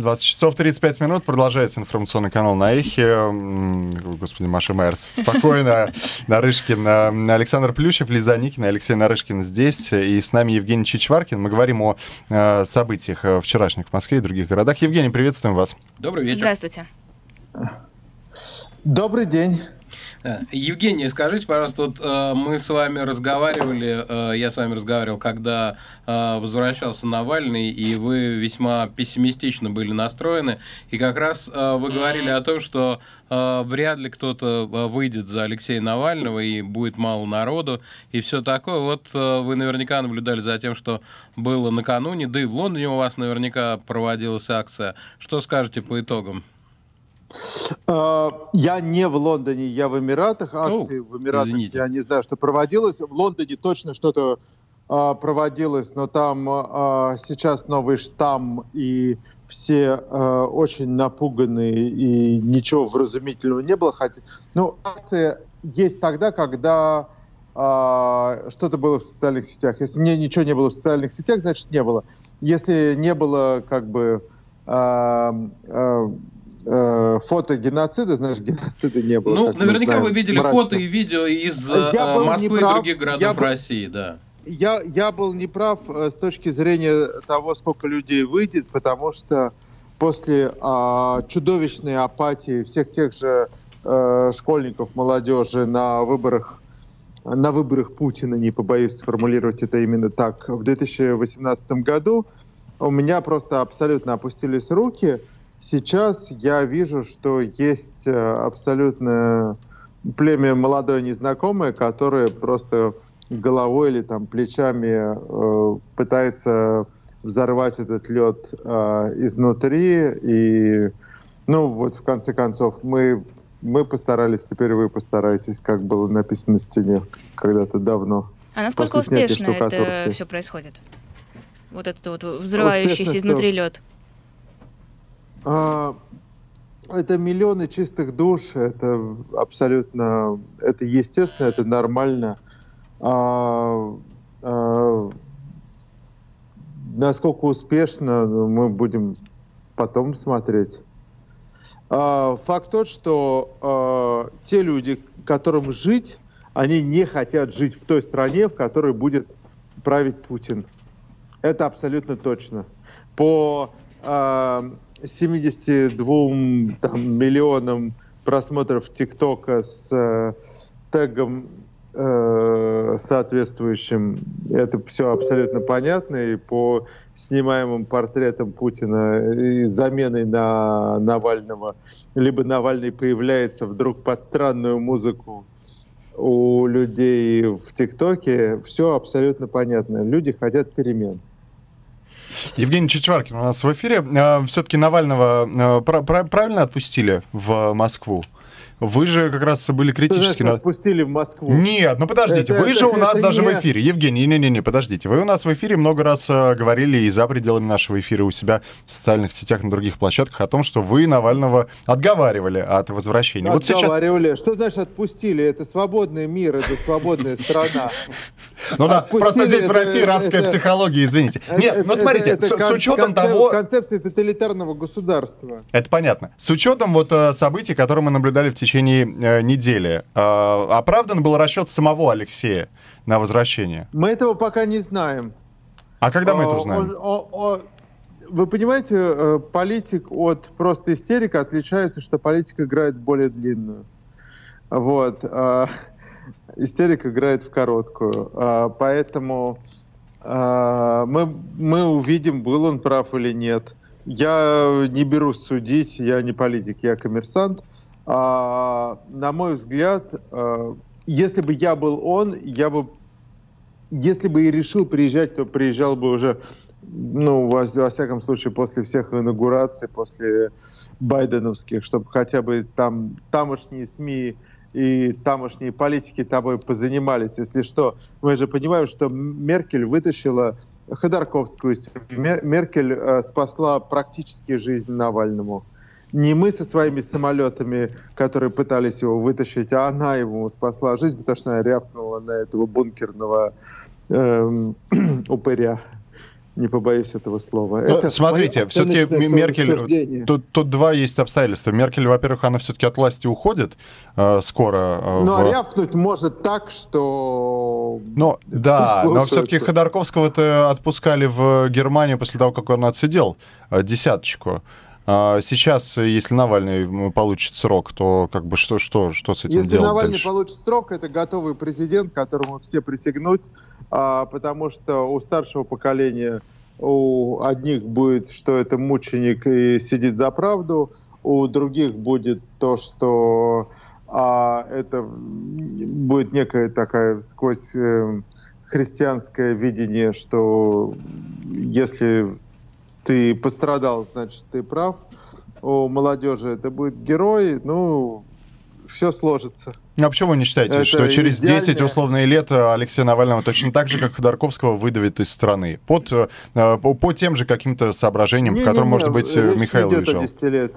20 часов 35 минут. Продолжается информационный канал на Эхе. Господи, Маша Майерс. Спокойно. Нарышкин. Александр Плющев, Лиза Никина, Алексей Нарышкин здесь. И с нами Евгений Чичваркин. Мы говорим о э, событиях э, вчерашних в Москве и других городах. Евгений, приветствуем вас. Добрый вечер. Здравствуйте. Добрый день. Э, Евгений, скажите, пожалуйста, вот э, мы с вами разговаривали, э, я с вами разговаривал, когда э, возвращался Навальный, и вы весьма пессимистично были настроены, и как раз э, вы говорили о том, что э, вряд ли кто-то выйдет за Алексея Навального, и будет мало народу, и все такое. Вот вы наверняка наблюдали за тем, что было накануне, да и в Лондоне у вас наверняка проводилась акция. Что скажете по итогам? А, я не в Лондоне, я в Эмиратах. Акции О, в Эмиратах извините. я не знаю, что проводилось. В Лондоне точно что-то а, проводилось, но там а, сейчас новый штамм, и все очень напуганы, и ничего вразумительного не было. Хотя, ну, акция есть тогда, когда что-то было в социальных сетях. Если мне ничего не было в социальных сетях, значит, не было. Если не было, как бы э, фото геноцида, знаешь, геноцида не было. Ну, наверняка знаем, вы видели мрачно. фото и видео из я э, Москвы и других городов я России, да. Я, я был неправ э, с точки зрения того, сколько людей выйдет, потому что после а, чудовищной апатии всех тех же э, школьников, молодежи на выборах на выборах Путина, не побоюсь сформулировать это именно так, в 2018 году у меня просто абсолютно опустились руки. Сейчас я вижу, что есть э, абсолютно племя молодое незнакомое, которое просто головой или там плечами э, пытается взорвать этот лед э, изнутри. И, ну, вот в конце концов, мы, мы постарались, теперь вы постарайтесь, как было написано на стене когда-то давно. А насколько успешно это все происходит? Вот этот вот взрывающийся изнутри лед. А, это миллионы чистых душ, это абсолютно, это естественно, это нормально. А, а, насколько успешно, ну, мы будем потом смотреть. А, факт тот, что а, те люди, которым жить, они не хотят жить в той стране, в которой будет править Путин. Это абсолютно точно. По а, 72 там, миллионам просмотров ТикТока с э, тегом э, соответствующим. Это все абсолютно понятно. И по снимаемым портретам Путина и заменой на Навального, либо Навальный появляется вдруг под странную музыку у людей в ТикТоке, все абсолютно понятно. Люди хотят перемен. Евгений Чичваркин у нас в эфире. А, Все-таки Навального а, правильно отпустили в Москву? Вы же как раз были критически... Значит, отпустили в Москву. Нет, ну подождите, это, вы это, же у нас даже не... в эфире. Евгений, не-не-не, подождите. Вы у нас в эфире много раз э, говорили и за пределами нашего эфира у себя в социальных сетях, на других площадках о том, что вы Навального отговаривали от возвращения. Отговаривали. Вот сейчас... Что значит отпустили? Это свободный мир, это свободная страна. Ну да, просто здесь в России рабская психология, извините. Нет, ну смотрите, с учетом того... Концепция тоталитарного государства. Это понятно. С учетом вот э, событий, которые мы наблюдали в течение течение э, недели. Э, оправдан был расчет самого Алексея на возвращение? Мы этого пока не знаем. А когда мы это узнаем? О, о, о, вы понимаете, э, политик от просто истерика отличается, что политик играет более длинную. Вот. Э, истерик играет в короткую. Э, поэтому э, мы, мы увидим, был он прав или нет. Я не берусь судить, я не политик, я коммерсант. А, на мой взгляд, а, если бы я был он, я бы, если бы и решил приезжать, то приезжал бы уже, ну, во, во всяком случае, после всех инаугураций, после байденовских, чтобы хотя бы там тамошние СМИ и тамошние политики тобой позанимались. Если что, мы же понимаем, что Меркель вытащила Ходорковскую. Меркель э, спасла практически жизнь Навальному не мы со своими самолетами, которые пытались его вытащить, а она ему спасла жизнь, потому что она рявкнула на этого бункерного э, упыря. не побоюсь этого слова. Ну, это смотрите, все-таки Меркель, тут, тут два есть обстоятельства. Меркель, во-первых, она все-таки от власти уходит э, скоро. Э, ну, в... а рявкнуть может так, что... Ну, да, но все-таки Ходорковского-то отпускали в Германию после того, как он отсидел э, десяточку. А сейчас, если Навальный получит срок, то как бы что, что, что с этим если делать Навальный дальше? получит срок, это готовый президент, которому все присягнуть а, потому что у старшего поколения у одних будет, что это мученик и сидит за правду, у других будет то, что а, это будет некая такая сквозь э, христианское видение, что если ты пострадал, значит ты прав. У молодежи это будет герой, ну, все сложится. Ну, а почему вы не считаете, это что через идеальное... 10 условные лет Алексея Навального точно так же, как Ходорковского, выдавит из страны? Под, э, по, по тем же каким-то соображениям, не, по которым, не, не, может быть, Михаил уезжал? 10 лет.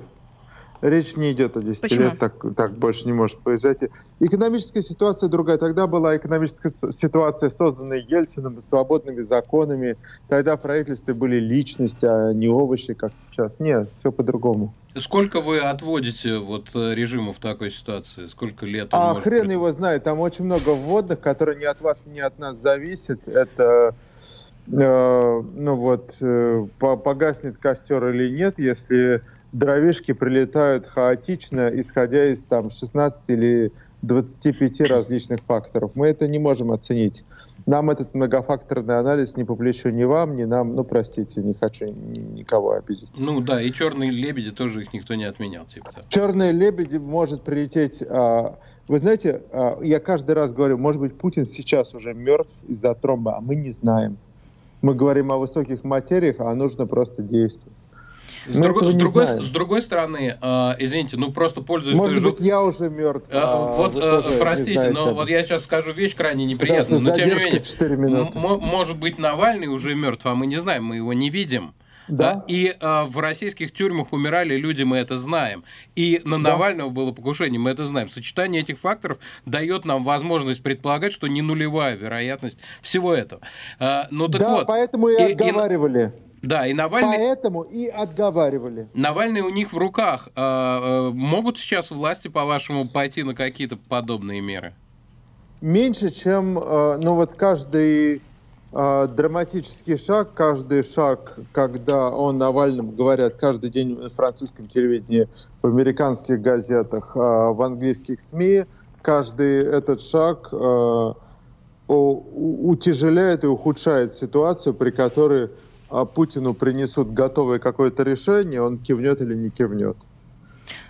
Речь не идет о 10 Почему? лет, так, так больше не может произойти. Экономическая ситуация другая. Тогда была экономическая ситуация, созданная Ельциным, свободными законами. Тогда в правительстве были личности, а не овощи, как сейчас. Нет, все по-другому. Сколько вы отводите вот режиму в такой ситуации? Сколько лет? А хрен его знает. Там очень много вводных, которые не от вас, не от нас зависят. Это э, ну вот, э, погаснет костер или нет, если дровишки прилетают хаотично, исходя из там 16 или 25 различных факторов. Мы это не можем оценить. Нам этот многофакторный анализ не по плечу ни вам, ни нам. Ну, простите, не хочу никого обидеть. Ну да, и черные лебеди тоже их никто не отменял. Типа. Черные лебеди может прилететь... А, вы знаете, а, я каждый раз говорю, может быть, Путин сейчас уже мертв из-за тромба, а мы не знаем. Мы говорим о высоких материях, а нужно просто действовать. С, друг, с, другой, с другой стороны, э, извините, ну просто пользуясь... Может быть, я уже мертв. Э, а вот, э, простите, но вот я сейчас скажу вещь крайне неприятную, но тем не менее, может быть, Навальный уже мертв, а мы не знаем, мы его не видим. Да. И э, в российских тюрьмах умирали люди, мы это знаем. И на да. Навального было покушение, мы это знаем. Сочетание этих факторов дает нам возможность предполагать, что не нулевая вероятность всего этого. Э, ну, так да, вот, поэтому и, и отговаривали. И, да, и Навальный... Поэтому и отговаривали. Навальный у них в руках. А, а, могут сейчас власти, по-вашему, пойти на какие-то подобные меры? Меньше, чем, а, ну вот каждый драматический шаг, каждый шаг, когда о Навальном говорят каждый день в французском телевидении, в американских газетах, в английских СМИ, каждый этот шаг утяжеляет и ухудшает ситуацию, при которой Путину принесут готовое какое-то решение, он кивнет или не кивнет.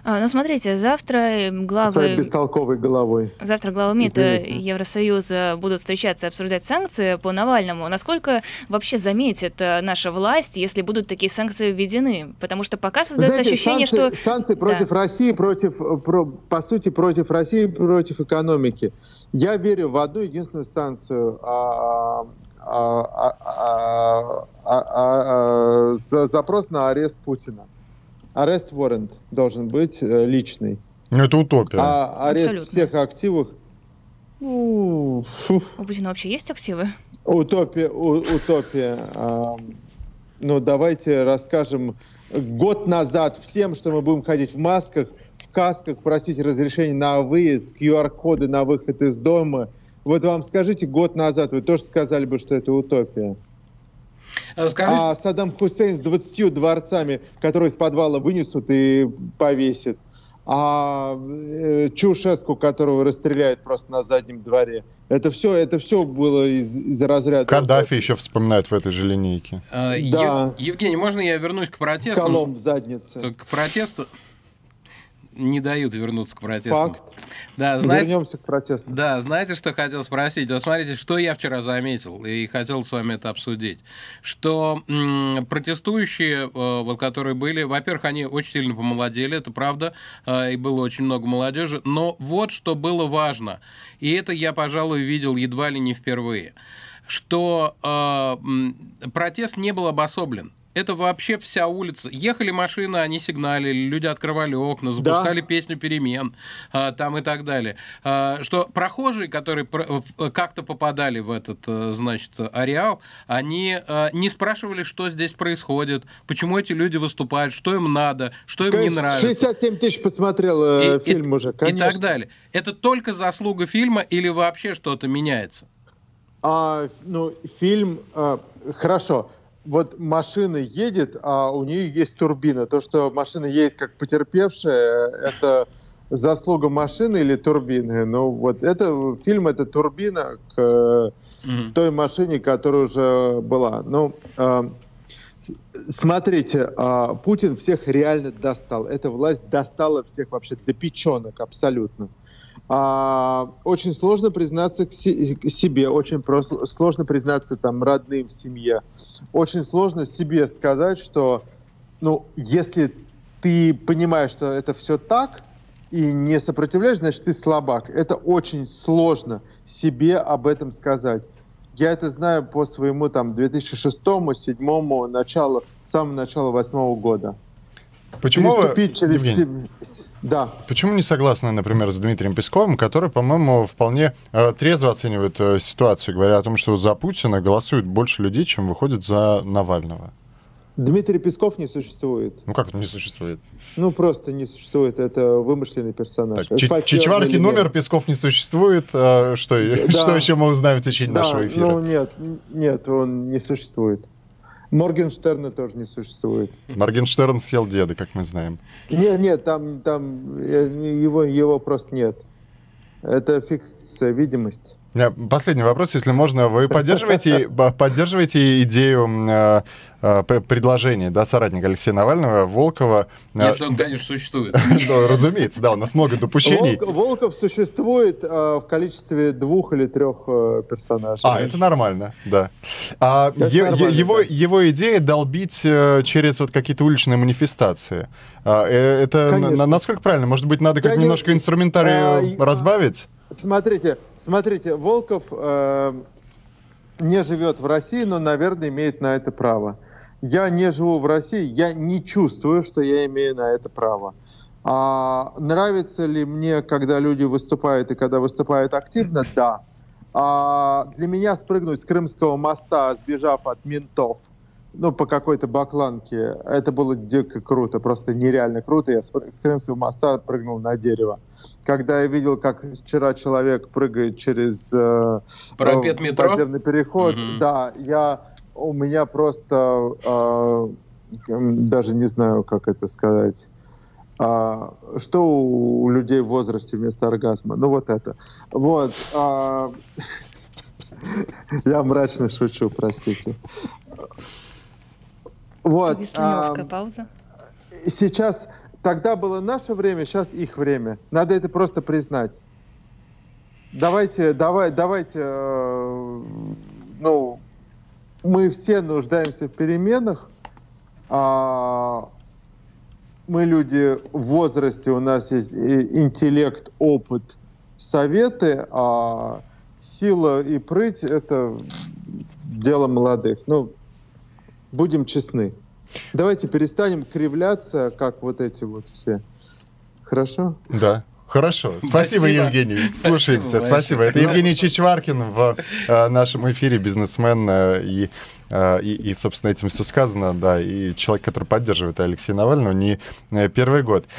А, ну, смотрите, завтра главы... Своей бестолковой головой. Завтра главы МИД Извините. Евросоюза будут встречаться и обсуждать санкции по Навальному. Насколько вообще заметит э, наша власть, если будут такие санкции введены? Потому что пока создается Знаете, ощущение, санкции, что... Санкции против да. России, против, про, по сути, против России, против экономики. Я верю в одну единственную санкцию а, а, а, а, запрос на арест Путина. Арест warrant должен быть э, личный. Ну, это утопия. А арест Абсолютно. всех активов... Ну, У Путина вообще есть активы? Утопия. У, утопия. А, ну, давайте расскажем год назад всем, что мы будем ходить в масках, в касках, просить разрешение на выезд, QR-коды на выход из дома – вот вам скажите, год назад вы тоже сказали бы, что это утопия. А скажи... А Саддам Хусейн с 20 дворцами, которые из подвала вынесут и повесят. А э, Чушеску, которого расстреляют просто на заднем дворе. Это все, это все было из, из разряда... Каддафи еще вспоминают в этой же линейке. А, да. Евгений, можно я вернусь к протесту? Колом в заднице. К протесту не дают вернуться к протестам. Факт. Да, знаете, Вернемся к протесту. Да, знаете, что хотел спросить? Вот смотрите, что я вчера заметил и хотел с вами это обсудить. Что м- протестующие, э, вот, которые были, во-первых, они очень сильно помолодели, это правда, э, и было очень много молодежи, но вот что было важно, и это я, пожалуй, видел едва ли не впервые, что э, протест не был обособлен это вообще вся улица. Ехали машины, они сигналили, люди открывали окна, запускали да. песню перемен а, там и так далее. А, что прохожие, которые как-то попадали в этот, э, значит, ареал, они а, не спрашивали, что здесь происходит, почему эти люди выступают, что им надо, что им Конечно, не нравится. 67 тысяч посмотрел э, и, фильм и, уже, конечно. И так далее. Это только заслуга фильма или вообще что-то меняется? А, ну, фильм... А, хорошо вот машина едет, а у нее есть турбина. То, что машина едет как потерпевшая, это заслуга машины или турбины. Ну вот это фильм это турбина к mm-hmm. той машине, которая уже была. Ну э, смотрите, э, Путин всех реально достал. Эта власть достала всех вообще до печенок абсолютно. А, очень сложно признаться к, си- к себе, очень просто, сложно признаться там родным в семье. Очень сложно себе сказать, что, ну, если ты понимаешь, что это все так и не сопротивляешь, значит, ты слабак. Это очень сложно себе об этом сказать. Я это знаю по своему там 2006-2007 началу, самому началу восьмого года. Почему вы, через Евгений, да. Почему не согласны, например, с Дмитрием Песковым, который, по-моему, вполне э, трезво оценивает э, ситуацию, говоря о том, что за Путина голосует больше людей, чем выходит за Навального? Дмитрий Песков не существует. Ну как не существует? Ну просто не существует, это вымышленный персонаж. Так, Чичварки номер, Песков не существует. А что, да. что еще мы узнаем в течение да, нашего эфира? Ну нет, нет, он не существует. Моргенштерна тоже не существует. Моргенштерн съел деда, как мы знаем. Нет, нет, там, там э, его, его просто нет. Это фикция, видимость. Последний вопрос, если можно. Вы поддерживаете, поддерживаете идею э, э, предложения да, соратника Алексея Навального, Волкова? Э, если он, конечно, существует. Да, разумеется, да, у нас много допущений. Волков существует в количестве двух или трех персонажей. А, это нормально, да. А его, его идея долбить через вот какие-то уличные манифестации. А, это насколько правильно? Может быть, надо как немножко инструментарий а, разбавить? Смотрите, смотрите, Волков э, не живет в России, но, наверное, имеет на это право. Я не живу в России, я не чувствую, что я имею на это право. А нравится ли мне, когда люди выступают и когда выступают активно? Да. А для меня спрыгнуть с Крымского моста, сбежав от ментов, ну, по какой-то бакланке. Это было дико круто, просто нереально круто. Я с Крымского моста прыгнул на дерево. Когда я видел, как вчера человек прыгает через э, Парапет э, метро? подземный переход, угу. да, я, у меня просто э, даже не знаю, как это сказать. А, что у людей в возрасте вместо оргазма? Ну вот это. Вот. А, я мрачно шучу, простите. Вот. А, пауза. Сейчас, тогда было наше время, сейчас их время. Надо это просто признать. Давайте, давай, давайте, э, ну, мы все нуждаемся в переменах. А, мы люди в возрасте, у нас есть интеллект, опыт, советы, а сила и прыть — это дело молодых. Ну, будем честны. Давайте перестанем кривляться, как вот эти вот все. Хорошо? Да. Хорошо. Спасибо, Спасибо. Евгений. Слушаемся. Спасибо. Спасибо. Это Евгений Чичваркин в э, нашем эфире, бизнесмен э, и, э, и, и, собственно, этим все сказано, да, и человек, который поддерживает Алексея Навального не э, первый год.